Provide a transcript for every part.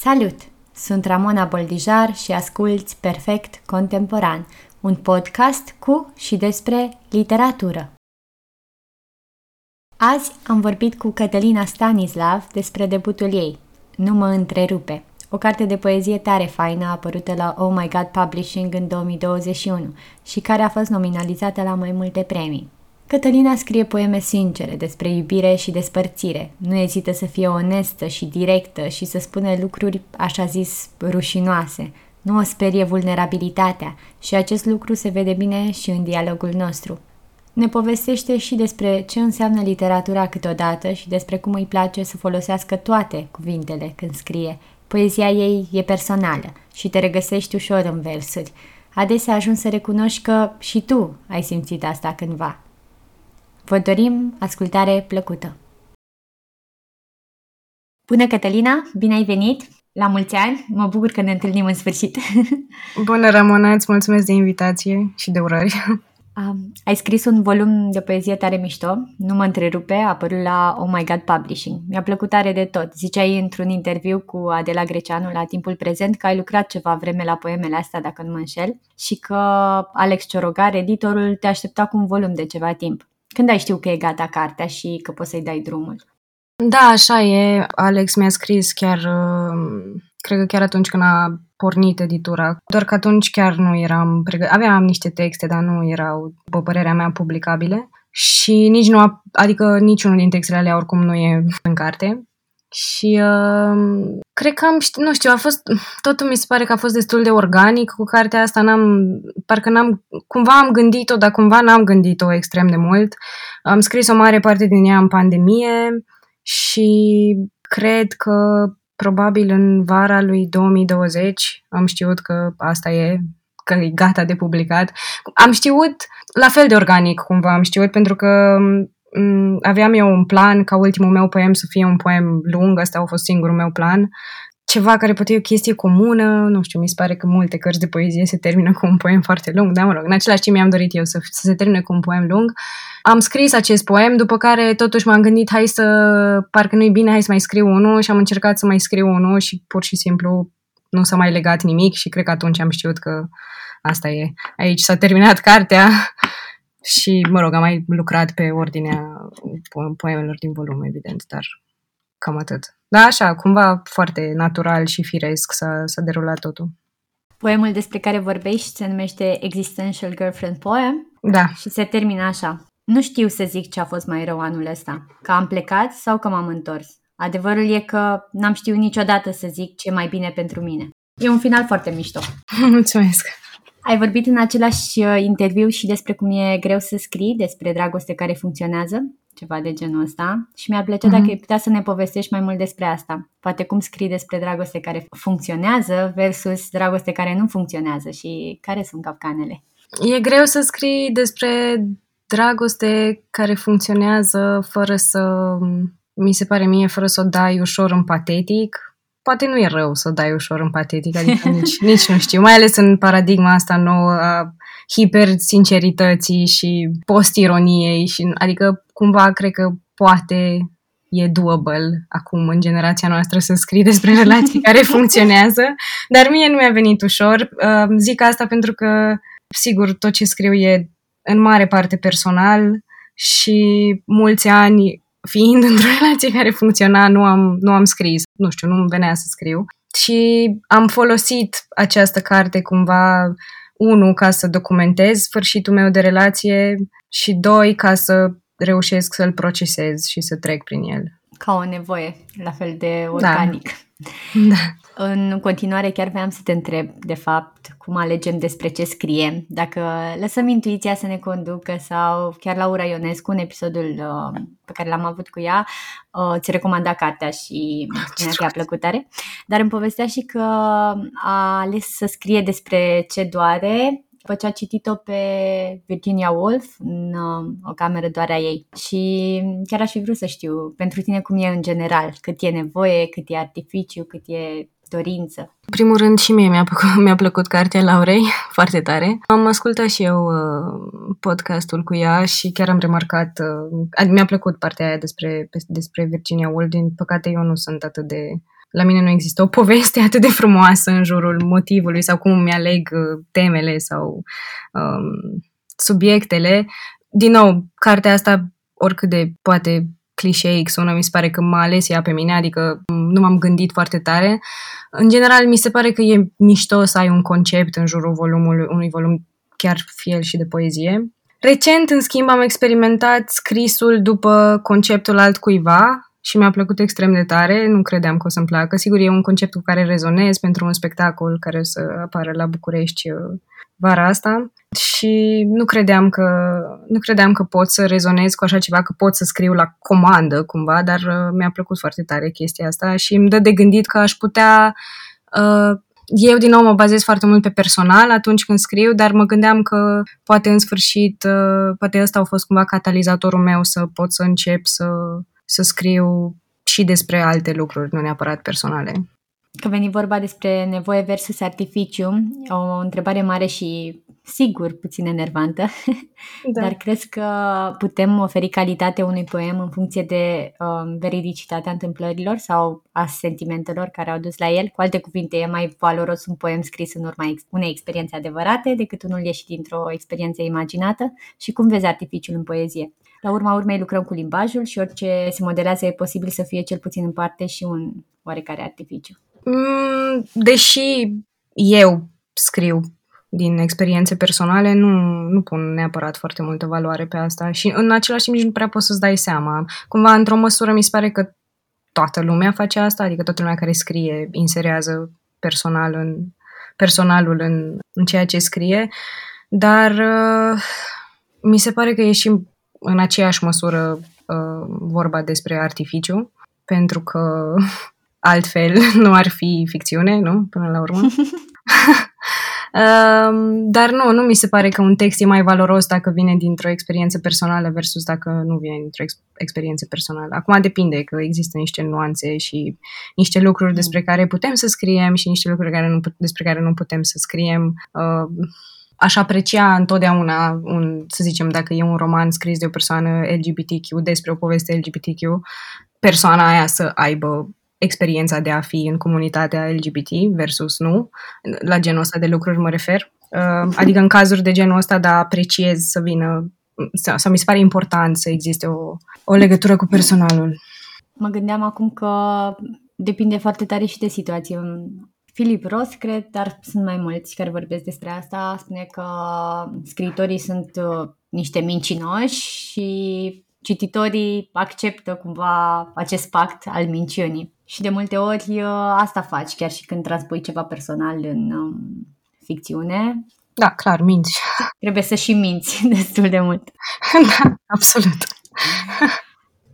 Salut! Sunt Ramona Boldijar și asculți Perfect Contemporan, un podcast cu și despre literatură. Azi am vorbit cu Cătălina Stanislav despre debutul ei, Nu mă întrerupe, o carte de poezie tare faină apărută la Oh My God Publishing în 2021 și care a fost nominalizată la mai multe premii. Cătălina scrie poeme sincere despre iubire și despărțire. Nu ezită să fie onestă și directă și să spune lucruri, așa zis, rușinoase. Nu o sperie vulnerabilitatea și acest lucru se vede bine și în dialogul nostru. Ne povestește și despre ce înseamnă literatura câteodată și despre cum îi place să folosească toate cuvintele când scrie. Poezia ei e personală și te regăsești ușor în versuri. Adesea ajungi să recunoști că și tu ai simțit asta cândva. Vă dorim ascultare plăcută! Bună, Cătălina! Bine ai venit! La mulți ani! Mă bucur că ne întâlnim în sfârșit! Bună, Ramona! Îți mulțumesc de invitație și de urări! Um, ai scris un volum de poezie tare mișto, Nu mă întrerupe, a apărut la Oh My God Publishing. Mi-a plăcut tare de tot. Ziceai într-un interviu cu Adela Greceanu la timpul prezent că ai lucrat ceva vreme la poemele astea, dacă nu mă înșel, și că Alex Ciorogar, editorul, te aștepta cu un volum de ceva timp. Când ai știut că e gata cartea și că poți să-i dai drumul? Da, așa e. Alex mi-a scris chiar, uh, cred că chiar atunci când a pornit editura. Doar că atunci chiar nu eram pregătită. Aveam niște texte, dar nu erau, după părerea mea, publicabile. Și nici nu, a, adică niciunul din textele alea oricum nu e în carte. Și uh, cred că am, nu știu, a fost, totul mi se pare că a fost destul de organic cu cartea asta, n-am, parcă n-am, cumva am gândit-o, dar cumva n-am gândit-o extrem de mult. Am scris o mare parte din ea în pandemie și cred că probabil în vara lui 2020 am știut că asta e, că e gata de publicat. Am știut la fel de organic cumva, am știut pentru că Mm, aveam eu un plan ca ultimul meu poem să fie un poem lung, asta a fost singurul meu plan. Ceva care poate e o chestie comună, nu știu, mi se pare că multe cărți de poezie se termină cu un poem foarte lung, dar mă rog, în același timp mi-am dorit eu să, să se termine cu un poem lung. Am scris acest poem, după care totuși m-am gândit, hai să, parcă nu-i bine, hai să mai scriu unul și am încercat să mai scriu unul și pur și simplu nu s-a mai legat nimic și cred că atunci am știut că asta e. Aici s-a terminat cartea și, mă rog, am mai lucrat pe ordinea poemelor din volum, evident, dar cam atât. Da, așa, cumva foarte natural și firesc s-a, s-a derulat totul. Poemul despre care vorbești se numește Existential Girlfriend Poem da. și se termină așa. Nu știu să zic ce a fost mai rău anul ăsta, că am plecat sau că m-am întors. Adevărul e că n-am știut niciodată să zic ce mai bine pentru mine. E un final foarte mișto. Mulțumesc! Ai vorbit în același uh, interviu și despre cum e greu să scrii, despre dragoste care funcționează, ceva de genul ăsta și mi-ar plăcea uh-huh. dacă ai putea să ne povestești mai mult despre asta. Poate cum scrii despre dragoste care funcționează versus dragoste care nu funcționează și care sunt capcanele. E greu să scrii despre dragoste care funcționează fără să, mi se pare mie, fără să o dai ușor în patetic, poate nu e rău să dai ușor în patetic, adică nici, nici nu știu, mai ales în paradigma asta nouă a hipersincerității și post-ironiei, și, adică cumva cred că poate e doable acum în generația noastră să scrii despre relații care funcționează, dar mie nu mi-a venit ușor. Zic asta pentru că, sigur, tot ce scriu e în mare parte personal și mulți ani fiind într-o relație care funcționa, nu am, nu am scris. Nu știu, nu-mi venea să scriu. Și am folosit această carte cumva, unu, ca să documentez sfârșitul meu de relație și doi, ca să reușesc să-l procesez și să trec prin el. Ca o nevoie, la fel de organic. Da. da. În continuare, chiar vreau să te întreb, de fapt, cum alegem despre ce scriem, dacă lăsăm intuiția să ne conducă sau chiar Laura Ionescu, în episodul uh, pe care l-am avut cu ea, uh, ți recomanda cartea și mi a plăcut tare, dar îmi povestea și că a ales să scrie despre ce doare după ce a citit-o pe Virginia Woolf în uh, o cameră doar a ei. Și chiar aș fi vrut să știu pentru tine cum e în general, cât e nevoie, cât e artificiu, cât e dorință. În primul rând și mie mi-a plăcut, mi-a plăcut cartea Laurei foarte tare. Am ascultat și eu uh, podcastul cu ea și chiar am remarcat, uh, mi-a plăcut partea aia despre, despre Virginia Woolf, din păcate eu nu sunt atât de la mine nu există o poveste atât de frumoasă în jurul motivului sau cum mi-aleg uh, temele sau um, subiectele. Din nou, cartea asta, oricât de poate clișeic sună, mi se pare că m-a ales ea pe mine, adică nu m-am gândit foarte tare. În general, mi se pare că e mișto să ai un concept în jurul volumului, unui volum, chiar fie el și de poezie. Recent, în schimb, am experimentat scrisul după conceptul altcuiva și mi-a plăcut extrem de tare, nu credeam că o să-mi placă. Sigur, e un concept cu care rezonez pentru un spectacol care o să apară la București uh, vara asta și nu credeam că, nu credeam că pot să rezonez cu așa ceva, că pot să scriu la comandă cumva, dar uh, mi-a plăcut foarte tare chestia asta și îmi dă de gândit că aș putea uh, eu, din nou, mă bazez foarte mult pe personal atunci când scriu, dar mă gândeam că poate în sfârșit, uh, poate ăsta a fost cumva catalizatorul meu să pot să încep să, să scriu și despre alte lucruri, nu neapărat personale. Că veni vorba despre nevoie versus artificiu, o întrebare mare și sigur puțin enervantă, da. dar crezi că putem oferi calitate unui poem în funcție de um, veridicitatea întâmplărilor sau a sentimentelor care au dus la el? Cu alte cuvinte, e mai valoros un poem scris în urma ex- unei experiențe adevărate decât unul ieșit dintr-o experiență imaginată? Și cum vezi artificiul în poezie? La urma urmei lucrăm cu limbajul și orice se modelează e posibil să fie cel puțin în parte și un oarecare artificiu. Mm, deși eu scriu din experiențe personale, nu, nu pun neapărat foarte multă valoare pe asta și în același timp nici nu prea poți să-ți dai seama. Cumva, într-o măsură, mi se pare că toată lumea face asta, adică toată lumea care scrie inserează personal în, personalul în, în ceea ce scrie, dar uh, mi se pare că e și în aceeași măsură uh, vorba despre artificiu, pentru că altfel nu ar fi ficțiune, nu? Până la urmă. Um, dar nu, nu mi se pare că un text e mai valoros dacă vine dintr-o experiență personală versus dacă nu vine dintr-o ex- experiență personală. Acum depinde că există niște nuanțe și niște lucruri mm. despre care putem să scriem și niște lucruri care nu, despre care nu putem să scriem. Uh, aș aprecia întotdeauna, un, să zicem, dacă e un roman scris de o persoană LGBTQ despre o poveste LGBTQ, persoana aia să aibă experiența de a fi în comunitatea LGBT versus nu. La genul ăsta de lucruri mă refer. Uh, adică în cazuri de genul ăsta, da, apreciez să vină sau, sau mi se pare important să existe o, o legătură cu personalul. Mă gândeam acum că depinde foarte tare și de situație. Filip Ross, cred, dar sunt mai mulți care vorbesc despre asta, spune că scriitorii sunt uh, niște mincinoși și cititorii acceptă cumva acest pact al minciunii. Și de multe ori uh, asta faci, chiar și când transpui ceva personal în um, ficțiune. Da, clar, minți. Trebuie să și minți destul de mult. da, absolut.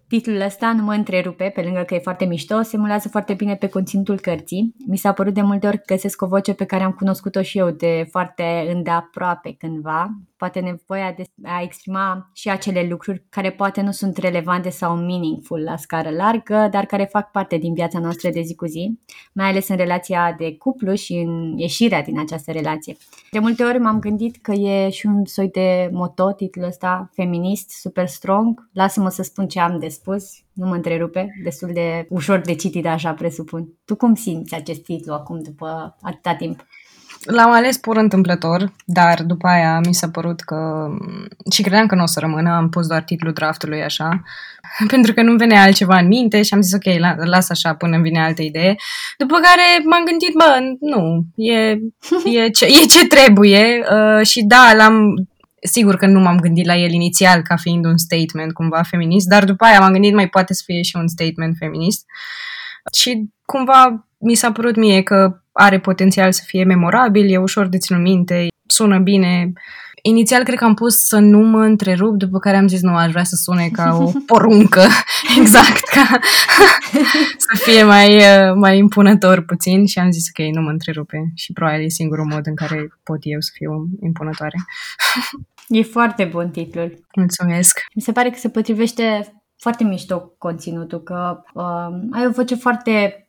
Titlul ăsta nu mă întrerupe, pe lângă că e foarte mișto, se mulează foarte bine pe conținutul cărții. Mi s-a părut de multe ori că găsesc o voce pe care am cunoscut-o și eu de foarte îndeaproape cândva. Poate nevoia de a exprima și acele lucruri care poate nu sunt relevante sau meaningful la scară largă, dar care fac parte din viața noastră de zi cu zi, mai ales în relația de cuplu și în ieșirea din această relație. De multe ori m-am gândit că e și un soi de moto titlul ăsta, feminist, super strong. Lasă-mă să spun ce am de spus, nu mă întrerupe, destul de ușor de citit așa presupun. Tu cum simți acest titlu acum după atâta timp? L-am ales pur întâmplător, dar după aia mi s-a părut că... Și credeam că nu o să rămână, am pus doar titlul draftului așa, pentru că nu venea altceva în minte și am zis ok, las așa până îmi vine altă idee. După care m-am gândit, bă, nu, e, e, ce, e ce trebuie uh, și da, l-am Sigur că nu m-am gândit la el inițial ca fiind un statement cumva feminist, dar după aia m-am gândit mai poate să fie și un statement feminist. Și cumva mi s-a părut mie că are potențial să fie memorabil, e ușor de ținut minte, sună bine. Inițial cred că am pus să nu mă întrerup, după care am zis nu, aș vrea să sune ca o poruncă, exact, ca să fie mai, mai impunător puțin și am zis ok, nu mă întrerupe și probabil e singurul mod în care pot eu să fiu impunătoare. E foarte bun titlul. Mulțumesc. Mi se pare că se potrivește foarte mișto conținutul, că uh, ai o voce foarte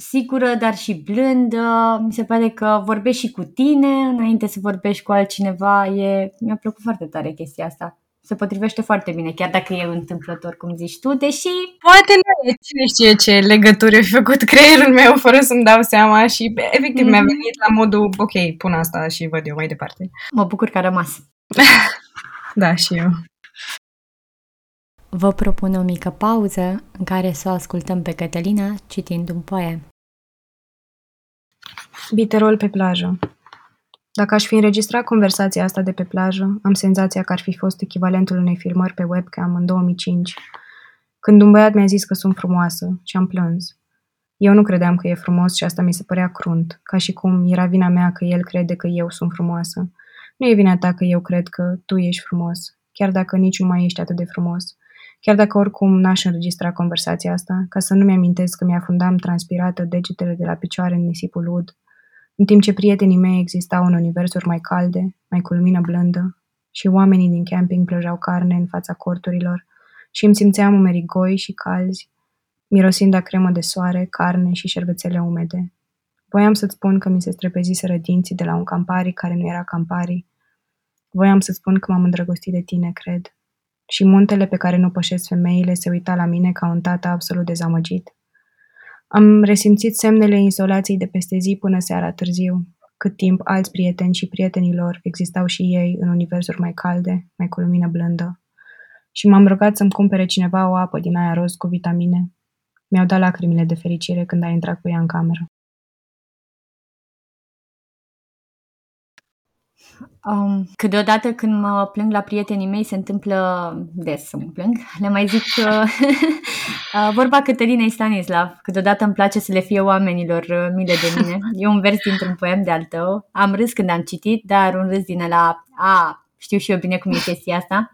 sigură, dar și blândă. Mi se pare că vorbești și cu tine înainte să vorbești cu altcineva. E... Mi-a plăcut foarte tare chestia asta. se potrivește foarte bine, chiar dacă e întâmplător, cum zici tu, deși... Poate nu e cine știe ce legături a făcut creierul meu fără să-mi dau seama și efectiv mm-hmm. mi-a mhm. venit la modul, ok, pun asta și văd eu mai departe. Mă bucur că a rămas. da, și eu. Vă propun o mică pauză în care să o ascultăm pe Cătălina citind un poem. Biterol pe plajă Dacă aș fi înregistrat conversația asta de pe plajă, am senzația că ar fi fost echivalentul unei filmări pe webcam în 2005, când un băiat mi-a zis că sunt frumoasă și am plâns. Eu nu credeam că e frumos și asta mi se părea crunt, ca și cum era vina mea că el crede că eu sunt frumoasă. Nu e vina ta că eu cred că tu ești frumos, chiar dacă nici nu mai ești atât de frumos. Chiar dacă oricum n-aș înregistra conversația asta, ca să nu-mi amintesc că mi-afundam transpirată degetele de la picioare în nisipul ud, în timp ce prietenii mei existau în universuri mai calde, mai cu lumină blândă, și oamenii din camping plăjeau carne în fața corturilor și îmi simțeam umerii goi și calzi, mirosind a cremă de soare, carne și șervețele umede. Voiam să-ți spun că mi se strepeziseră dinții de la un campari care nu era campari. Voiam să spun că m-am îndrăgostit de tine, cred. Și muntele pe care nu pășesc femeile se uita la mine ca un tată absolut dezamăgit. Am resimțit semnele insolației de peste zi până seara târziu, cât timp alți prieteni și prietenilor existau și ei în universuri mai calde, mai cu lumină blândă. Și m-am rugat să-mi cumpere cineva o apă din aia roz cu vitamine. Mi-au dat lacrimile de fericire când a intrat cu ea în cameră. Um, câteodată când mă plâng la prietenii mei se întâmplă des să mă plâng. Le mai zic că uh, vorba Cătălinei Stanislav. Câteodată îmi place să le fie oamenilor uh, mile de mine. E un vers dintr-un poem de al tău. Am râs când am citit, dar un râs din la a, știu și eu bine cum e chestia asta.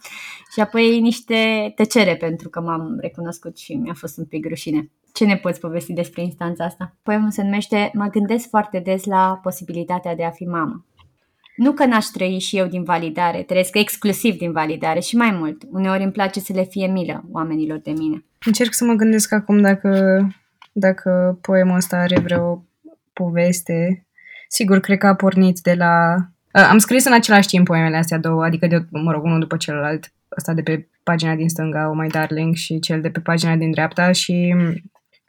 Și apoi niște tăcere pentru că m-am recunoscut și mi-a fost un pic rușine. Ce ne poți povesti despre instanța asta? Poemul se numește Mă gândesc foarte des la posibilitatea de a fi mamă. Nu că n-aș trăi și eu din validare, trăiesc exclusiv din validare și mai mult. Uneori îmi place să le fie milă oamenilor de mine. Încerc să mă gândesc acum dacă, dacă poemul ăsta are vreo poveste. Sigur, cred că a pornit de la... Am scris în același timp poemele astea două, adică, de, mă rog, unul după celălalt, ăsta de pe pagina din stânga, Oh My Darling, și cel de pe pagina din dreapta și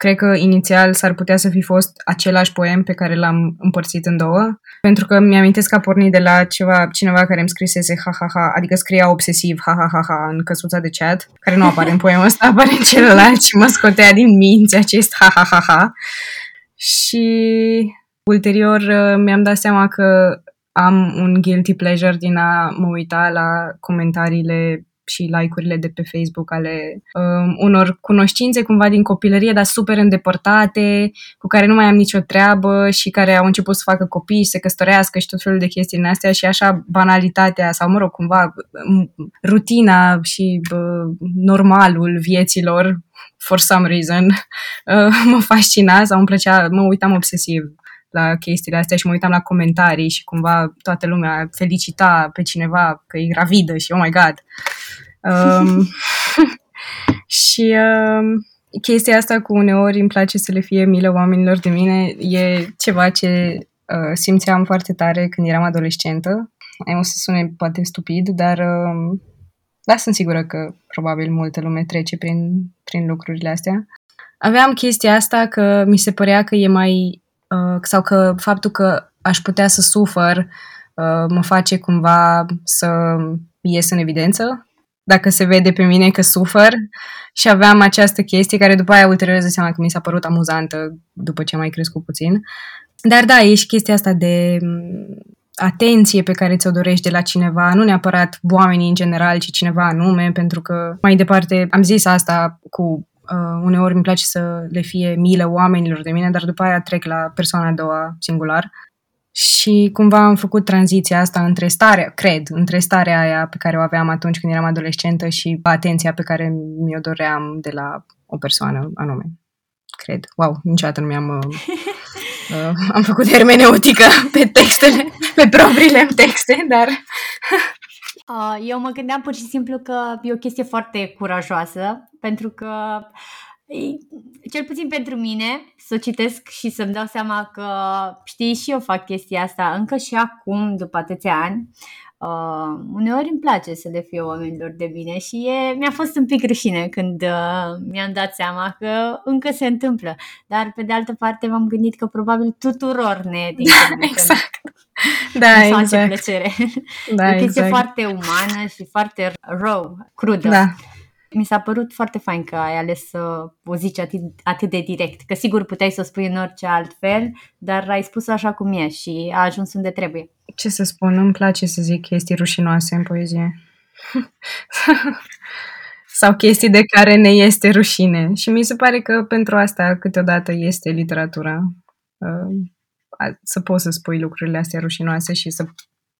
Cred că inițial s-ar putea să fi fost același poem pe care l-am împărțit în două, pentru că mi-amintesc că a pornit de la ceva, cineva care îmi scrisese ha-ha-ha, adică scria obsesiv ha-ha-ha-ha în căsuța de chat, care nu apare în poemul ăsta, apare în celălalt și mă scotea din minți acest ha-ha-ha-ha. Și ulterior uh, mi-am dat seama că am un guilty pleasure din a mă uita la comentariile și like-urile de pe Facebook ale um, unor cunoștințe cumva din copilărie, dar super îndepărtate, cu care nu mai am nicio treabă și care au început să facă copii și se căsătorească și tot felul de chestii din astea și așa banalitatea sau, mă rog, cumva rutina și uh, normalul vieților for some reason uh, mă fascina sau îmi plăcea, mă uitam obsesiv la chestiile astea și mă uitam la comentarii și cumva toată lumea felicita pe cineva că e gravidă și oh my god. Um, și um, chestia asta cu uneori îmi place să le fie milă oamenilor de mine e ceva ce uh, simțeam foarte tare când eram adolescentă. Ai o să sune poate stupid, dar uh, da, sunt sigură că probabil multă lume trece prin, prin lucrurile astea. Aveam chestia asta că mi se părea că e mai Uh, sau că faptul că aș putea să sufăr uh, mă face cumva să ies în evidență dacă se vede pe mine că sufăr și aveam această chestie care după aia ulterior de seama că mi s-a părut amuzantă după ce am mai crescut puțin. Dar da, e și chestia asta de mm, atenție pe care ți-o dorești de la cineva, nu neapărat oamenii în general, ci cineva anume, pentru că mai departe am zis asta cu Uh, uneori îmi place să le fie milă oamenilor de mine, dar după aia trec la persoana a doua singular. Și cumva am făcut tranziția asta între starea, cred, între starea aia pe care o aveam atunci când eram adolescentă și atenția pe care mi-o doream de la o persoană anume. Cred. Wow, niciodată nu mi-am... Uh, uh, am făcut hermeneutică pe textele, pe propriile texte, dar Uh, eu mă gândeam pur și simplu că e o chestie foarte curajoasă, pentru că cel puțin pentru mine, să citesc și să-mi dau seama că, știi, și eu fac chestia asta încă și acum, după atâția ani. Uh, uneori îmi place să le fie oamenilor de bine și e, mi-a fost un pic rușine când uh, mi-am dat seama că încă se întâmplă. Dar pe de altă parte m-am gândit că probabil tuturor ne din da, exact. Da, exact. plăcere. Da, e exact. foarte umană și foarte raw, crudă. Da. Mi s-a părut foarte fain că ai ales să o zici atât, atât de direct, că sigur puteai să o spui în orice alt fel, dar ai spus așa cum e și a ajuns unde trebuie. Ce să spun, îmi place să zic chestii rușinoase în poezie. Sau chestii de care ne este rușine. Și mi se pare că pentru asta câteodată este literatura. Uh, să poți să spui lucrurile astea rușinoase și să,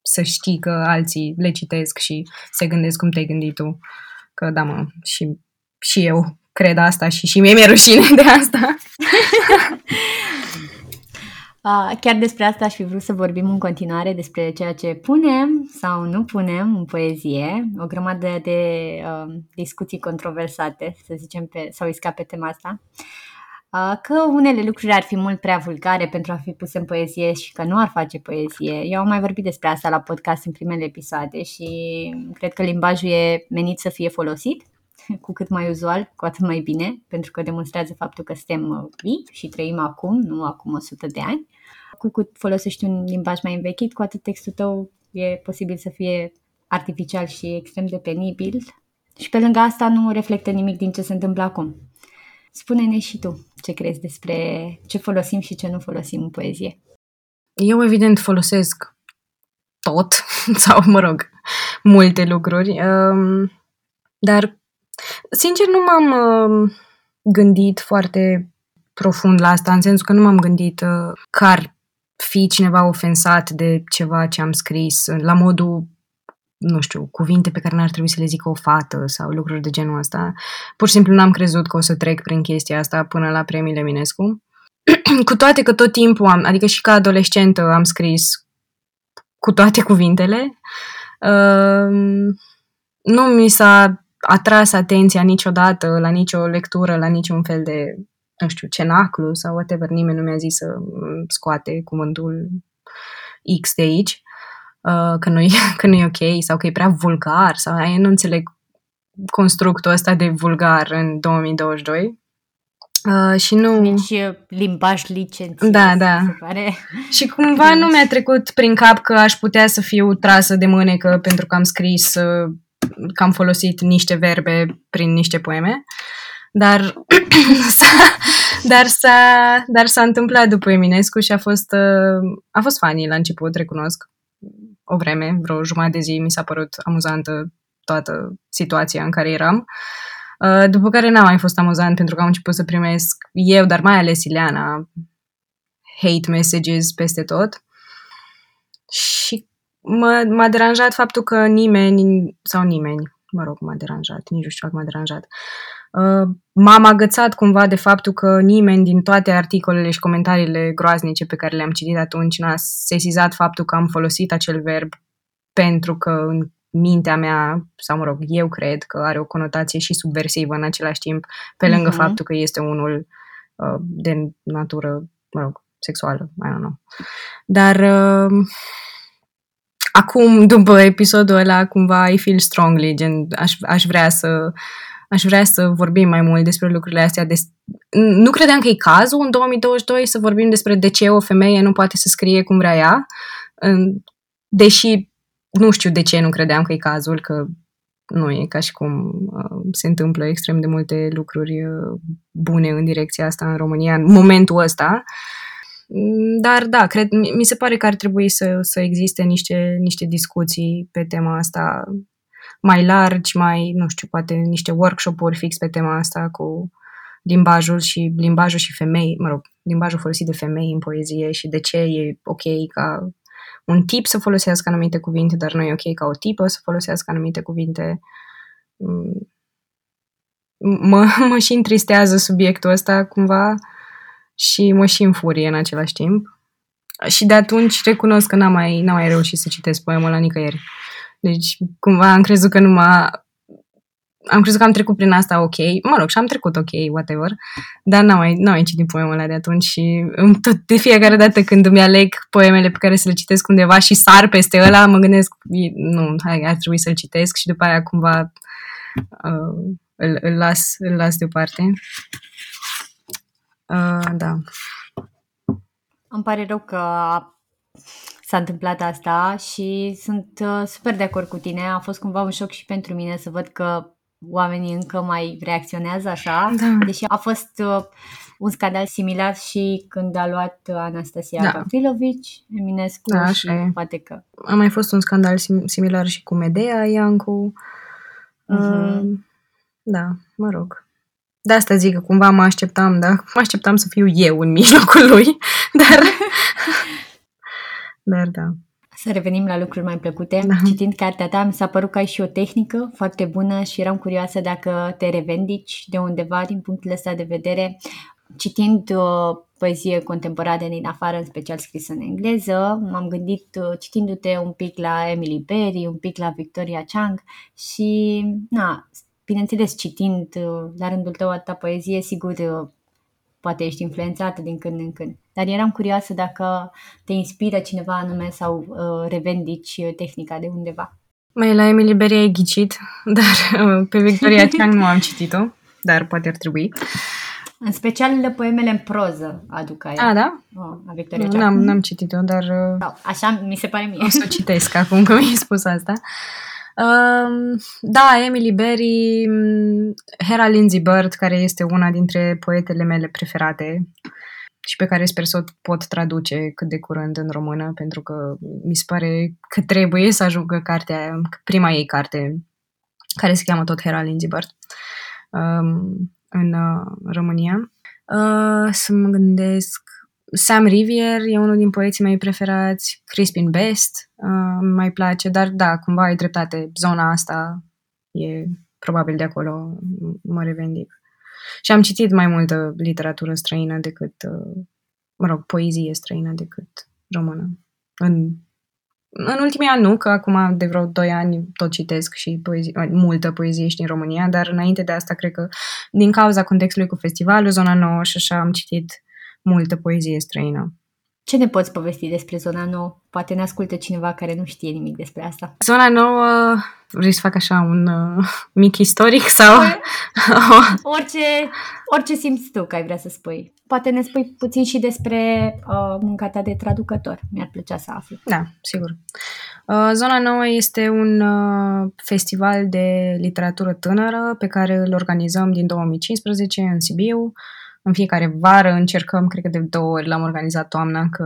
să știi că alții le citesc și se gândesc cum te-ai gândit tu. Că da, mă, și, și eu cred asta și și mie mi-e rușine de asta. Chiar despre asta aș fi vrut să vorbim în continuare, despre ceea ce punem sau nu punem în poezie. O grămadă de uh, discuții controversate, să zicem, pe, sau iscat pe tema asta. Uh, că unele lucruri ar fi mult prea vulgare pentru a fi puse în poezie și că nu ar face poezie. Eu am mai vorbit despre asta la podcast în primele episoade și cred că limbajul e menit să fie folosit cu cât mai uzual, cu atât mai bine, pentru că demonstrează faptul că suntem uh, vii și trăim acum, nu acum 100 de ani. Cu cât folosești un limbaj mai învechit, cu atât textul tău e posibil să fie artificial și extrem de penibil și pe lângă asta nu reflectă nimic din ce se întâmplă acum. Spune-ne și tu ce crezi despre ce folosim și ce nu folosim în poezie. Eu evident folosesc tot, sau mă rog, multe lucruri, um, dar sincer nu m-am uh, gândit foarte profund la asta, în sensul că nu m-am gândit uh, că ar fi cineva ofensat de ceva ce am scris, la modul nu știu, cuvinte pe care n-ar trebui să le zică o fată sau lucruri de genul ăsta. Pur și simplu n-am crezut că o să trec prin chestia asta până la premiile Minescu. cu toate că tot timpul am, adică și ca adolescentă am scris cu toate cuvintele, uh, nu mi s-a atras atenția niciodată la nicio lectură, la niciun fel de, nu știu, cenaclu sau whatever, nimeni nu mi-a zis să scoate cuvântul X de aici, uh, că, nu e, că nu e ok sau că e prea vulgar sau eu nu înțeleg constructul ăsta de vulgar în 2022. Uh, și nu... Nici limbaj licențiat. Da, da. Se pare. Și cumva nu mi-a trecut prin cap că aș putea să fiu trasă de mânecă pentru că am scris uh, că am folosit niște verbe prin niște poeme, dar s-a, dar, s-a, dar s-a întâmplat după Eminescu și a fost, uh, a fost funny la început, recunosc. O vreme, vreo jumătate de zi, mi s-a părut amuzantă toată situația în care eram. Uh, după care n-a mai fost amuzant pentru că am început să primesc eu, dar mai ales Ileana, hate messages peste tot. Și m- m-a deranjat faptul că nimeni, sau nimeni, mă rog, m-a deranjat, nici nu știu m-a deranjat, uh, m-am agățat cumva de faptul că nimeni din toate articolele și comentariile groaznice pe care le-am citit atunci n-a sesizat faptul că am folosit acel verb pentru că în mintea mea, sau mă rog, eu cred că are o conotație și subversivă în același timp, pe lângă uh-huh. faptul că este unul uh, de natură, mă rog, sexuală, mai nu. Dar uh, acum, după episodul ăla, cumva I feel strongly, gen, aș, aș vrea să aș vrea să vorbim mai mult despre lucrurile astea. Des... Nu credeam că e cazul în 2022 să vorbim despre de ce o femeie nu poate să scrie cum vrea ea, deși nu știu de ce nu credeam că e cazul, că nu e ca și cum uh, se întâmplă extrem de multe lucruri uh, bune în direcția asta în România în momentul ăsta. Mm, dar da, cred, mi se pare că ar trebui să, să existe niște, niște discuții pe tema asta mai largi, mai, nu știu, poate niște workshop-uri fix pe tema asta cu limbajul și limbajul și femei, mă rog, limbajul folosit de femei în poezie și de ce e ok ca un tip să folosească anumite cuvinte, dar nu e ok ca o tipă să folosească anumite cuvinte. Mm, mă, mă și întristează subiectul ăsta cumva și mă și înfurie în același timp. Și de atunci recunosc că n-am mai, n-am mai reușit să citesc poemul la nicăieri. Deci, cumva am crezut că numai am crezut că am trecut prin asta ok, mă rog, și am trecut ok, whatever, dar n-am mai, n-am mai citit poemele de atunci și tot, de fiecare dată când îmi aleg poemele pe care să le citesc undeva și sar peste ăla, mă gândesc, nu, hai, ar trebui să-l citesc și după aia cumva uh, îl, îl, las, îl las deoparte. Uh, da. Îmi pare rău că s-a întâmplat asta și sunt uh, super de acord cu tine. A fost cumva un șoc și pentru mine să văd că oamenii încă mai reacționează așa, da. deși a fost uh, un scandal similar și când a luat Anastasia da. Gavrilovici, Eminescu da, și e. poate că... A mai fost un scandal sim- similar și cu Medea Iancu. Uh-huh. Uh, da, mă rog. De asta zic că cumva mă așteptam, da? Mă așteptam să fiu eu în mijlocul lui, dar... dar da. Să revenim la lucruri mai plăcute. Da. Citind cartea ta, mi s-a părut că ai și o tehnică foarte bună și eram curioasă dacă te revendici de undeva din punctul ăsta de vedere. Citind uh, poezie contemporană din afară, în special scrisă în engleză, m-am gândit, uh, citindu-te un pic la Emily Berry, un pic la Victoria Chang și, na, bineînțeles, citind uh, la rândul tău atâta poezie, sigur, uh, poate ești influențată din când în când. Dar eram curioasă dacă te inspiră cineva anume sau uh, revendici tehnica de undeva. Mai la Emily Berry ai ghicit, dar uh, pe Victoria Chang nu am citit-o, dar poate ar trebui. În special poemele în proză aduc aia. A, da? Oh, a Victoria Chang. N-am, n-am citit-o, dar... Uh, așa mi se pare mie. O să o citesc acum că mi-ai spus asta. Uh, Um, da, Emily Berry, mm, Hera Lindsay Bird, care este una dintre poetele mele preferate și pe care sper să o pot traduce cât de curând în română, pentru că mi se pare că trebuie să ajungă cartea, prima ei carte, care se cheamă tot Hera Lindsay Bird, um, în uh, România. Uh, să mă gândesc Sam Rivier e unul din poeții mei preferați, Crispin Best uh, mai place, dar da, cumva ai dreptate, zona asta e probabil de acolo mă revendic. Și am citit mai multă literatură străină decât, uh, mă rog, poezie străină decât română. În, în ultimii ani nu, că acum de vreo 2 ani tot citesc și poezie, multă poezie și din România, dar înainte de asta cred că din cauza contextului cu festivalul, Zona Nouă și așa am citit multă poezie străină. Ce ne poți povesti despre Zona Nouă? Poate ne ascultă cineva care nu știe nimic despre asta. Zona Nouă, vrei să fac așa un uh, mic istoric sau... orice, orice simți tu că ai vrea să spui. Poate ne spui puțin și despre uh, munca ta de traducător. Mi-ar plăcea să aflu. Da, sigur. Uh, Zona Nouă este un uh, festival de literatură tânără pe care îl organizăm din 2015 în Sibiu în fiecare vară încercăm, cred că de două ori l-am organizat toamna, că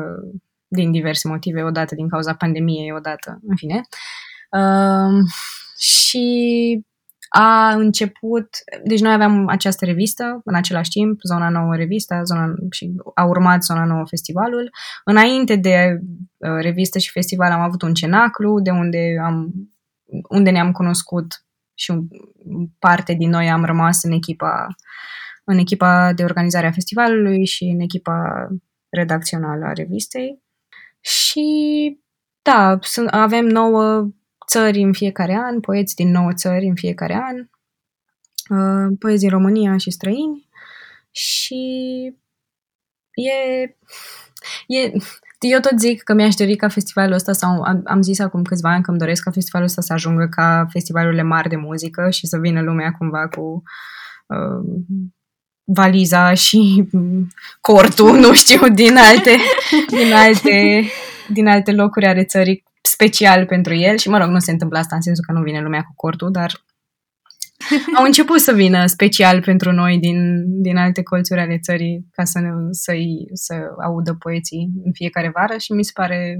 din diverse motive, odată din cauza pandemiei, odată, în fine. Uh, și a început, deci noi aveam această revistă în același timp, Zona Nouă Revista, zona, și a urmat Zona Nouă Festivalul. Înainte de uh, revistă și festival am avut un cenaclu de unde, am, unde ne-am cunoscut și un, parte din noi am rămas în echipa în echipa de organizare a festivalului și în echipa redacțională a revistei. Și da, avem nouă țări în fiecare an, poeți din nouă țări în fiecare an, uh, poezi din România și străini și e, e, eu tot zic că mi-aș dori ca festivalul ăsta, sau am, am zis acum câțiva ani că îmi doresc ca festivalul ăsta să ajungă ca festivalurile mari de muzică și să vină lumea cumva cu uh, valiza și cortul, nu știu, din alte, din alte, din alte locuri ale țării special pentru el. Și, mă rog, nu se întâmplă asta în sensul că nu vine lumea cu cortul, dar au început să vină special pentru noi din, din alte colțuri ale țării ca să, ne, să, să audă poeții în fiecare vară și mi se pare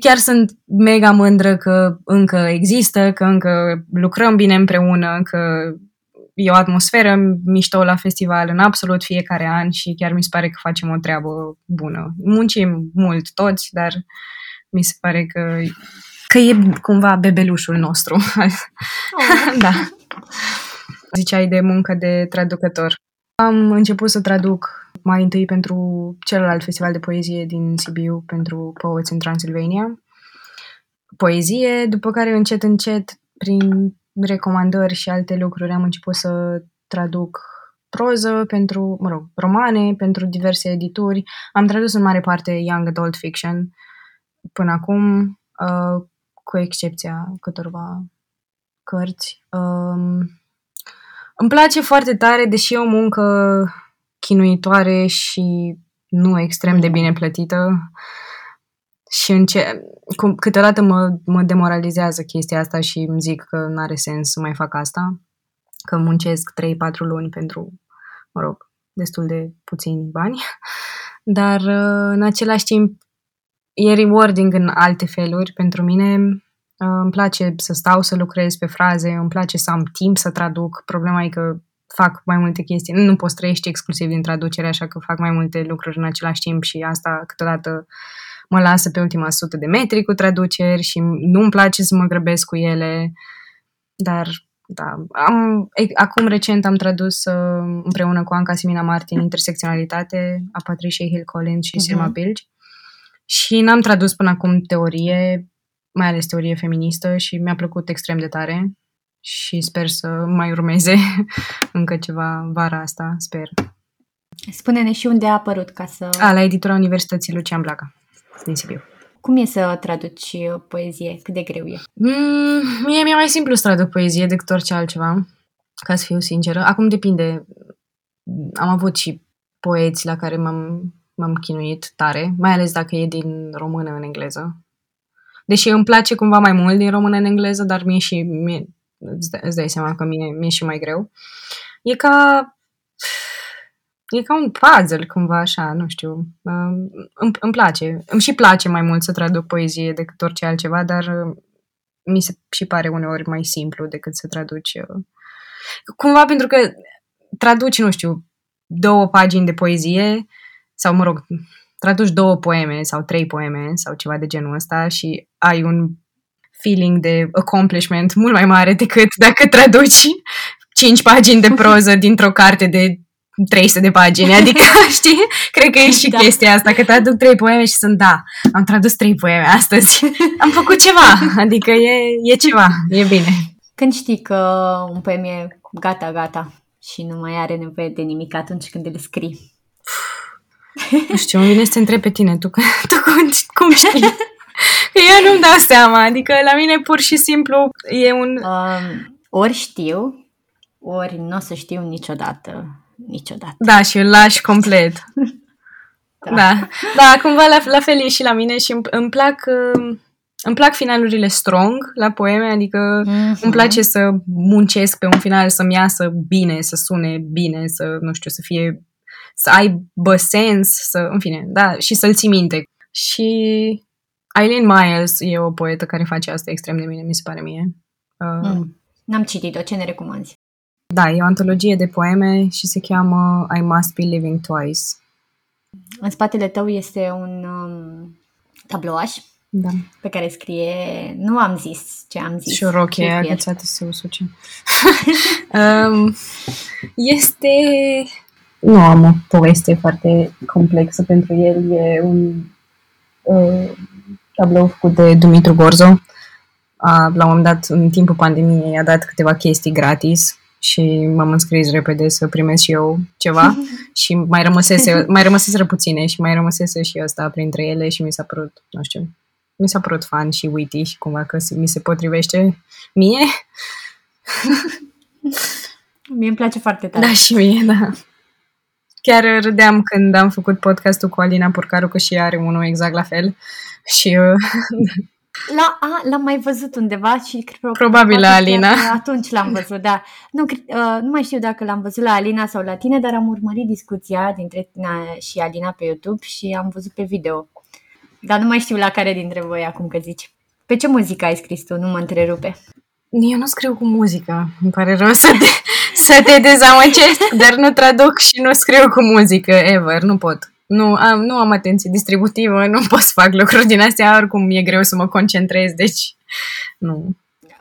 chiar sunt mega mândră că încă există, că încă lucrăm bine împreună, că e o atmosferă mișto la festival în absolut fiecare an și chiar mi se pare că facem o treabă bună. Muncim mult toți, dar mi se pare că, că e cumva bebelușul nostru. Oh. da. Ziceai de muncă de traducător. Am început să traduc mai întâi pentru celălalt festival de poezie din Sibiu, pentru Poets in Transylvania. Poezie, după care încet, încet, prin recomandări și alte lucruri am început să traduc proză pentru, mă rog, romane pentru diverse edituri. Am tradus în mare parte young adult fiction până acum, uh, cu excepția câtorva cărți. Um, îmi place foarte tare, deși e o muncă chinuitoare și nu extrem de bine plătită. Și înce- cum, câteodată mă, mă demoralizează chestia asta și îmi zic că nu are sens să mai fac asta, că muncesc 3-4 luni pentru, mă rog, destul de puțini bani, dar uh, în același timp e rewarding în alte feluri pentru mine. Uh, îmi place să stau să lucrez pe fraze, îmi place să am timp să traduc. Problema e că fac mai multe chestii. Nu poți trăiești exclusiv din traducere, așa că fac mai multe lucruri în același timp și asta câteodată mă lasă pe ultima sută de metri cu traduceri și nu-mi place să mă grăbesc cu ele, dar da, am, acum recent am tradus uh, împreună cu Anca Simina Martin Intersecționalitate a Patricia Hill Collins și uh-huh. Sirma Bilgi și n-am tradus până acum teorie, mai ales teorie feministă și mi-a plăcut extrem de tare și sper să mai urmeze încă ceva vara asta, sper. Spune-ne și unde a apărut ca să... A, la editura Universității Lucian Blaga, din Sibiu. Cum e să traduci uh, poezie? Cât de greu e? Mm, mie mi-e mai simplu să traduc poezie decât orice altceva, ca să fiu sinceră. Acum depinde. Am avut și poeți la care m-am, m-am chinuit tare, mai ales dacă e din română în engleză. Deși îmi place cumva mai mult din română în engleză, dar mie și mie, îți dai seama că mie, mie și mai greu. E ca e ca un puzzle cumva așa, nu știu. Um, îmi, îmi place. Îmi și place mai mult să traduc poezie decât orice altceva, dar uh, mi se și pare uneori mai simplu decât să traduci. Uh, cumva pentru că traduci, nu știu, două pagini de poezie sau, mă rog, traduci două poeme sau trei poeme sau ceva de genul ăsta și ai un feeling de accomplishment mult mai mare decât dacă traduci cinci pagini de proză dintr-o carte de 300 de pagini, adică, știi? Cred că e și da. chestia asta, că traduc trei poeme și sunt, da, am tradus trei poeme astăzi, am făcut ceva, adică e, e ceva, e bine. Când știi că un poem e gata, gata și nu mai are nevoie de nimic atunci când îl scrii? Nu știu, îmi vine să te întreb pe tine, tu, tu cum, cum știi? Că eu nu-mi dau seama, adică la mine pur și simplu e un... Um, ori știu, ori nu o să știu niciodată niciodată. Da, și îl lași complet. da. da. Da, cumva la, la fel e și la mine și îmi, îmi plac... Um, îmi plac finalurile strong la poeme, adică mm-hmm. îmi place să muncesc pe un final, să-mi iasă bine, să sune bine, să, nu știu, să fie, să aibă sens, să, în fine, da, și să-l ții minte. Și Eileen Miles e o poetă care face asta extrem de bine, mi se pare mie. Uh, mm. N-am citit-o, ce ne recomanzi? Da, e o antologie de poeme și se cheamă I Must Be Living Twice. În spatele tău este un um, tablouaș da. pe care scrie, nu am zis ce am zis. Și o rochie agățată să usuce. um, este... Nu am o poveste foarte complexă pentru el. E un uh, tablou făcut de Dumitru Gorzo. A, la un moment dat, în timpul pandemiei, a dat câteva chestii gratis și m-am înscris repede să primesc și eu ceva și mai rămăsese, mai rămăsese puține și mai rămăsese și ăsta printre ele și mi s-a părut, nu știu, mi s-a părut fan și witty și cumva că mi se potrivește mie. Mie îmi place foarte tare. Da, și mie, da. Chiar râdeam când am făcut podcastul cu Alina Purcaru, că și ea are unul exact la fel. Și uh, La, a, l-am mai văzut undeva și cred Probabil la Alina. Atunci l-am văzut, da. Nu, uh, nu mai știu dacă l-am văzut la Alina sau la tine, dar am urmărit discuția dintre tine și Alina pe YouTube și am văzut pe video. Dar nu mai știu la care dintre voi acum că zici. Pe ce muzică ai scris tu? Nu mă întrerupe. Eu nu scriu cu muzică. Îmi pare rău să te, să te dezamăgesc, dar nu traduc și nu scriu cu muzică, ever. Nu pot nu am, nu am atenție distributivă, nu pot să fac lucruri din astea, oricum e greu să mă concentrez, deci nu.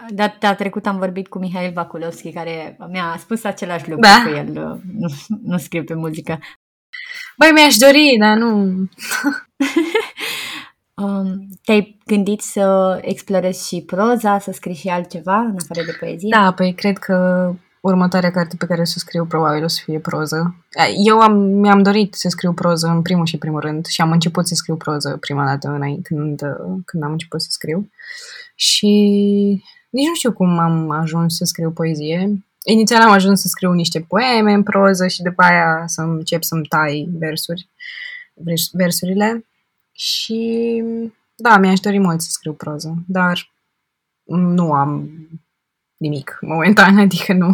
Data trecut am vorbit cu Mihail Vakulovski, care mi-a spus același lucru, da? că el uh, nu, nu scrie pe muzică. Băi, mi-aș dori, dar nu... um, Te-ai gândit să explorezi și proza, să scrii și altceva în afară de poezie? Da, păi cred că următoarea carte pe care să o scriu probabil o să fie proză. Eu am, mi-am dorit să scriu proză în primul și primul rând și am început să scriu proză prima dată înainte, când, când am început să scriu. Și nici nu știu cum am ajuns să scriu poezie. Inițial am ajuns să scriu niște poeme în proză și după aia să încep să-mi tai versuri, versurile. Și da, mi-aș dori mult să scriu proză, dar nu am nimic momentan, adică nu,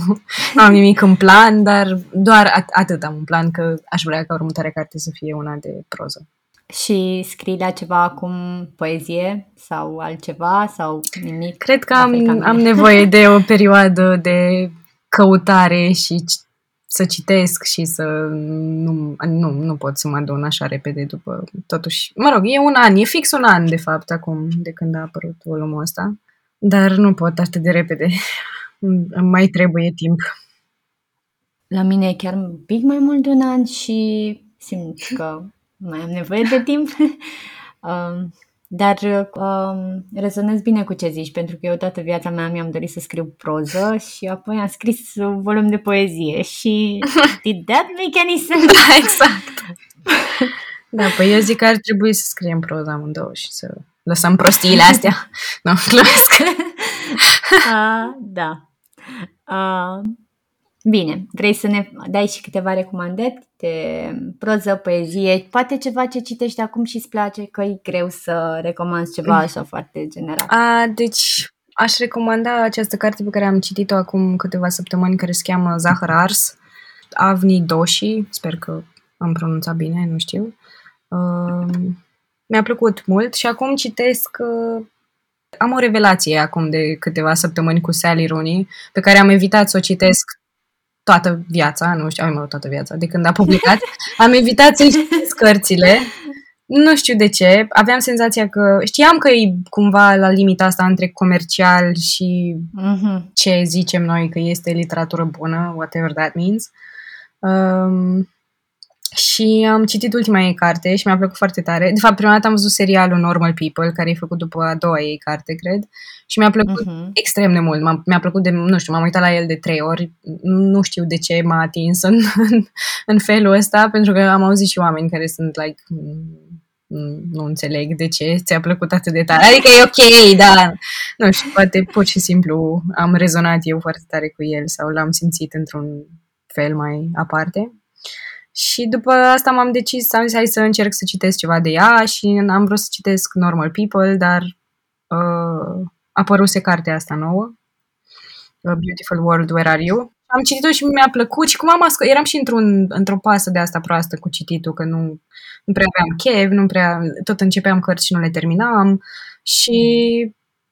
nu am nimic în plan, dar doar at- atât am în plan că aș vrea ca următoarea carte să fie una de proză. Și scrii la ceva acum poezie sau altceva sau nimic? Cred că am, am nevoie de o perioadă de căutare și să citesc și să nu, nu, nu pot să mă adun așa repede după totuși. Mă rog, e un an, e fix un an de fapt acum de când a apărut volumul ăsta, dar nu pot atât de repede. Îmi mai trebuie timp. La mine e chiar un pic mai mult de un an și simt că mai am nevoie de timp. um, dar um, rezonez bine cu ce zici, pentru că eu toată viața mea mi-am dorit să scriu proză și apoi am scris un volum de poezie și did that make any sense? Da, exact. da, păi eu zic că ar trebui să scriem proză amândouă și să lăsăm prostiile astea. nu, glumesc. uh, da. Uh, Bine, vrei să ne dai și câteva recomandări de proză, poezie, poate ceva ce citești acum și îți place, că e greu să recomanzi ceva așa foarte general. A, deci aș recomanda această carte pe care am citit-o acum câteva săptămâni, care se cheamă Zahăr Ars, Avni Doshi, sper că am pronunțat bine, nu știu. Uh, mi-a plăcut mult și acum citesc uh, am o revelație acum de câteva săptămâni cu Sally Rooney, pe care am evitat să o citesc toată viața, nu știu, am toată viața, de când a publicat, am evitat să-i citesc cărțile. Nu știu de ce, aveam senzația că știam că e cumva la limita asta între comercial și mm-hmm. ce zicem noi că este literatură bună, whatever that means. Um, și am citit ultima ei carte și mi-a plăcut foarte tare. De fapt, prima dată am văzut serialul Normal People, care e făcut după a doua ei carte, cred. Și mi-a plăcut uh-huh. extrem de mult. M-a, mi-a plăcut de, nu știu, m-am uitat la el de trei ori. Nu știu de ce m-a atins în, în, în felul ăsta, pentru că am auzit și oameni care sunt like, nu înțeleg de ce ți-a plăcut atât de tare. Adică e ok, dar nu știu, poate pur și simplu am rezonat eu foarte tare cu el sau l-am simțit într-un fel mai aparte. Și după asta m-am decis, am zis hai să încerc să citesc ceva de ea și am vrut să citesc Normal People, dar uh, apăruse cartea asta nouă, A Beautiful World, Where Are You? Am citit-o și mi-a plăcut și cum am ascult, eram și într-un, într-o pasă de asta proastă cu cititul, că nu, nu prea aveam chef, nu prea, tot începeam cărți și nu le terminam și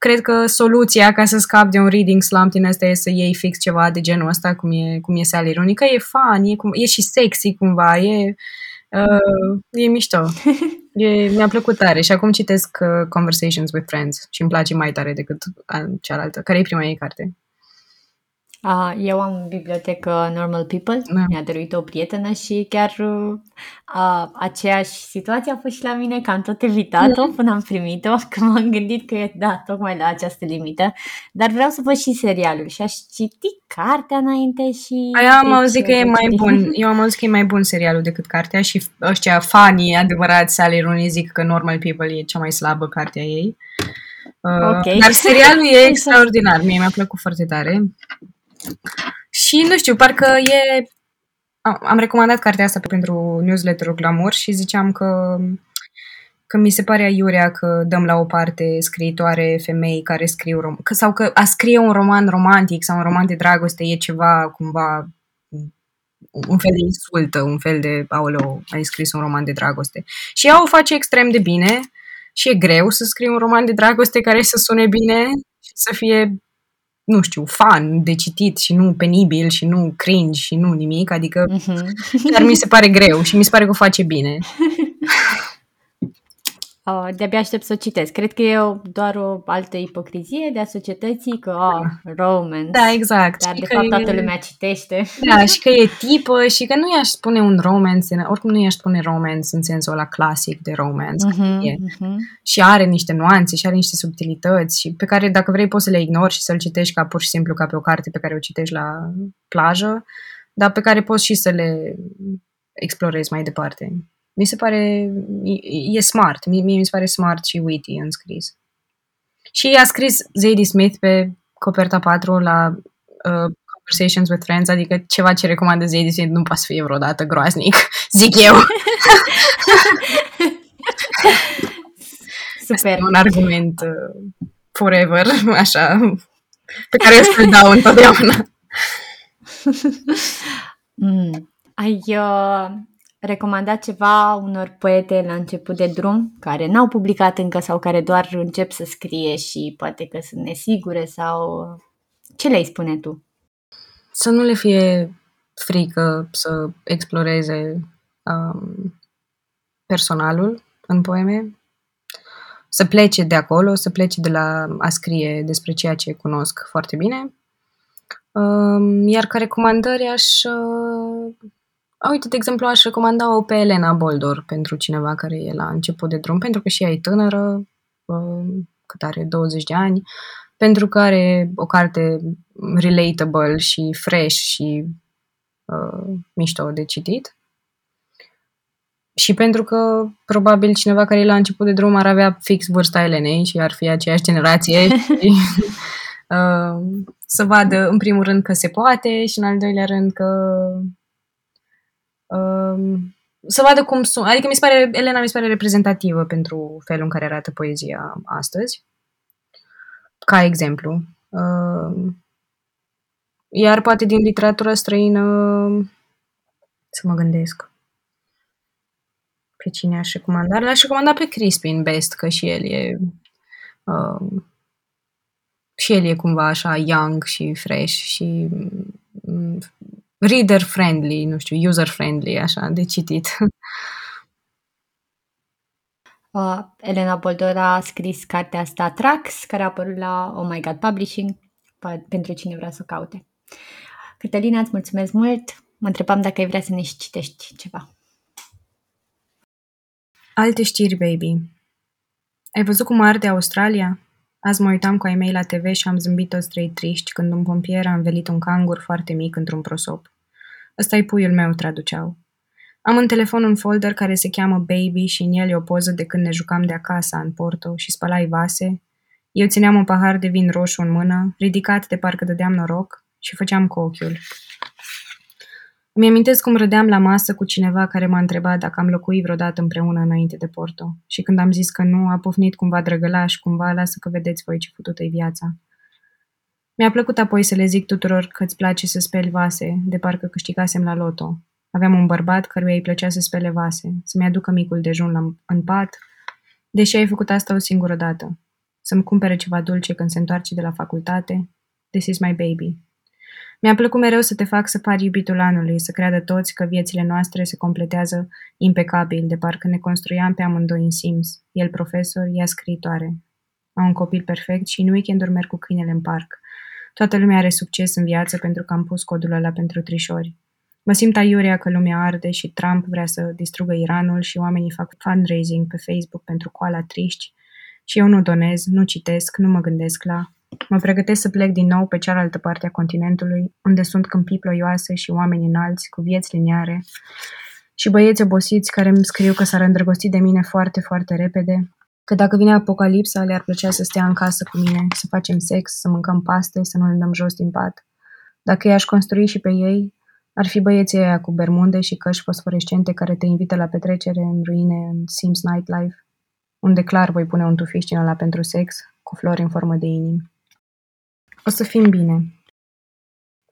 cred că soluția ca să scap de un reading slump din asta e să iei fix ceva de genul ăsta, cum e, cum e Sally Rooney, că e fun, e, cum, e și sexy cumva, e, uh, e mișto. E, mi-a plăcut tare și acum citesc uh, Conversations with Friends și îmi place mai tare decât cealaltă. Care e prima ei carte? Uh, eu am în bibliotecă Normal People, da. mi-a dăruit o prietenă și chiar uh, aceeași situație a fost și la mine, că am tot evitat-o da. până am primit-o, că m-am gândit că e, da, tocmai la această limită, dar vreau să văd și serialul și aș citi cartea înainte și... Aia am auzit că e mai citi. bun, eu am auzit că e mai bun serialul decât cartea și ăștia fanii adevărat Sally Rooney zic că Normal People e cea mai slabă cartea ei. Uh, okay. Dar serialul e extraordinar, mie mi-a plăcut foarte tare. Și nu știu, parcă e... Am recomandat cartea asta pentru newsletterul Glamour și ziceam că că mi se pare aiurea că dăm la o parte scriitoare femei care scriu rom- că, sau că a scrie un roman romantic sau un roman de dragoste e ceva cumva un fel de insultă, un fel de aoleu, ai scris un roman de dragoste. Și ea o face extrem de bine și e greu să scrii un roman de dragoste care să sune bine și să fie nu știu, fan de citit și nu penibil și nu cringe și nu nimic, adică uh-huh. chiar mi se pare greu și mi se pare că o face bine. Uh, de-abia aștept să o citesc. Cred că e o, doar o altă ipocrizie de a societății că, oh, romance. Da, exact. Dar Și de că fapt e- toată lumea citește. Da, și că e tipă și că nu i-aș spune un romance, în- oricum nu i-aș spune romance în sensul ăla clasic de romance, Mhm, e. mhm. și are niște nuanțe și are niște subtilități și pe care dacă vrei poți să le ignori și să-l citești ca pur și simplu ca pe o carte pe care o citești la plajă, dar pe care poți și să le explorezi mai departe. Mi se pare, e, e smart, mie, mie mi se pare smart și witty în scris. Și a scris Zadie Smith pe coperta 4 la uh, Conversations with Friends, adică ceva ce recomandă Zadie Smith nu poate să fie vreodată groaznic, zic eu. Super. E un argument uh, forever, așa, pe care eu să-l dau întotdeauna. Mm. Ai uh, recomandat ceva unor poete la început de drum care n-au publicat încă sau care doar încep să scrie și poate că sunt nesigure sau ce le-ai spune tu? Să nu le fie frică să exploreze um, personalul în poeme, să plece de acolo, să plece de la a scrie despre ceea ce cunosc foarte bine. Um, iar ca recomandări aș... Uh, a, uite, de exemplu, aș recomanda-o pe Elena Boldor pentru cineva care e la început de drum, pentru că și ea e tânără, uh, cât are 20 de ani, pentru că are o carte relatable și fresh și uh, mișto de citit. Și pentru că probabil cineva care e la început de drum ar avea fix vârsta Elenei și ar fi aceeași generație și uh, să vadă în primul rând că se poate și în al doilea rând că uh, să vadă cum sunt. Adică mi se pare, Elena mi se pare reprezentativă pentru felul în care arată poezia astăzi. Ca exemplu. Uh, iar poate din literatura străină să mă gândesc pe cine aș recomanda. L-aș recomanda pe Crispin Best, că și el e uh, și el e cumva așa young și fresh și mm, reader friendly, nu știu, user friendly, așa, de citit. Uh, Elena Boldor a scris cartea asta Trax, care a apărut la Oh My God Publishing, pa- pentru cine vrea să o caute. Cătălina, îți mulțumesc mult. Mă întrebam dacă ai vrea să ne și citești ceva. Alte știri, baby. Ai văzut cum arde Australia? Azi mă uitam cu ai mei la TV și am zâmbit toți trei triști când un pompier a învelit un cangur foarte mic într-un prosop. ăsta e puiul meu, traduceau. Am în telefon un folder care se cheamă Baby și în el e o poză de când ne jucam de acasă în Porto și spălai vase. Eu țineam un pahar de vin roșu în mână, ridicat de parcă dădeam noroc și făceam cu ochiul. Îmi amintesc cum râdeam la masă cu cineva care m-a întrebat dacă am locuit vreodată împreună înainte de Porto. Și când am zis că nu, a pufnit cumva drăgălaș, cumva lasă că vedeți voi ce futută-i viața. Mi-a plăcut apoi să le zic tuturor că îți place să speli vase, de parcă câștigasem la loto. Aveam un bărbat căruia îi plăcea să spele vase, să-mi aducă micul dejun la, în pat, deși ai făcut asta o singură dată. Să-mi cumpere ceva dulce când se întoarce de la facultate. This is my baby. Mi-a plăcut mereu să te fac să pari iubitul anului, să creadă toți că viețile noastre se completează impecabil, de parcă ne construiam pe amândoi în Sims. El profesor, ea scriitoare. Am un copil perfect și în weekenduri merg cu câinele în parc. Toată lumea are succes în viață pentru că am pus codul ăla pentru trișori. Mă simt aiurea că lumea arde și Trump vrea să distrugă Iranul și oamenii fac fundraising pe Facebook pentru coala triști și eu nu donez, nu citesc, nu mă gândesc la... Mă pregătesc să plec din nou pe cealaltă parte a continentului, unde sunt câmpii ploioase și oameni înalți, cu vieți liniare, și băieți obosiți care îmi scriu că s-ar îndrăgosti de mine foarte, foarte repede, că dacă vine apocalipsa, le-ar plăcea să stea în casă cu mine, să facem sex, să mâncăm paste, să nu ne dăm jos din pat. Dacă i-aș construi și pe ei, ar fi băieții aia cu bermunde și căști fosforescente care te invită la petrecere în ruine în Sims Nightlife, unde clar voi pune un tufiș din ăla pentru sex, cu flori în formă de inimi. O să fim bine.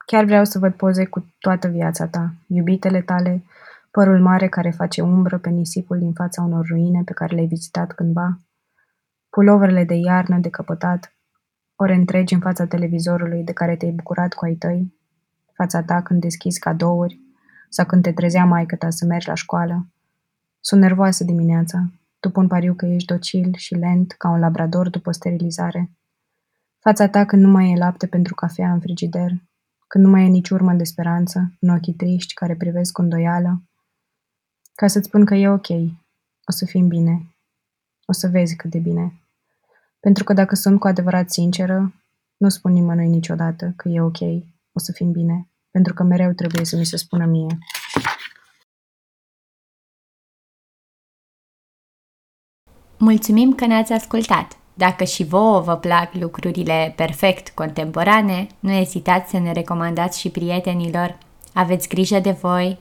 Chiar vreau să văd poze cu toată viața ta, iubitele tale, părul mare care face umbră pe nisipul din fața unor ruine pe care le-ai vizitat cândva, puloverele de iarnă de căpătat, ore întregi în fața televizorului de care te-ai bucurat cu ai tăi, fața ta când deschizi cadouri sau când te trezea maică ta să mergi la școală. Sunt nervoasă dimineața. Tu pun pariu că ești docil și lent ca un labrador după sterilizare. Fața ta când nu mai e lapte pentru cafea în frigider, când nu mai e nici urmă de speranță, în ochii triști care privesc cu îndoială, ca să-ți spun că e ok, o să fim bine, o să vezi cât de bine. Pentru că dacă sunt cu adevărat sinceră, nu spun nimănui niciodată că e ok, o să fim bine, pentru că mereu trebuie să mi se spună mie. Mulțumim că ne-ați ascultat! Dacă și vouă vă plac lucrurile perfect contemporane, nu ezitați să ne recomandați și prietenilor. Aveți grijă de voi,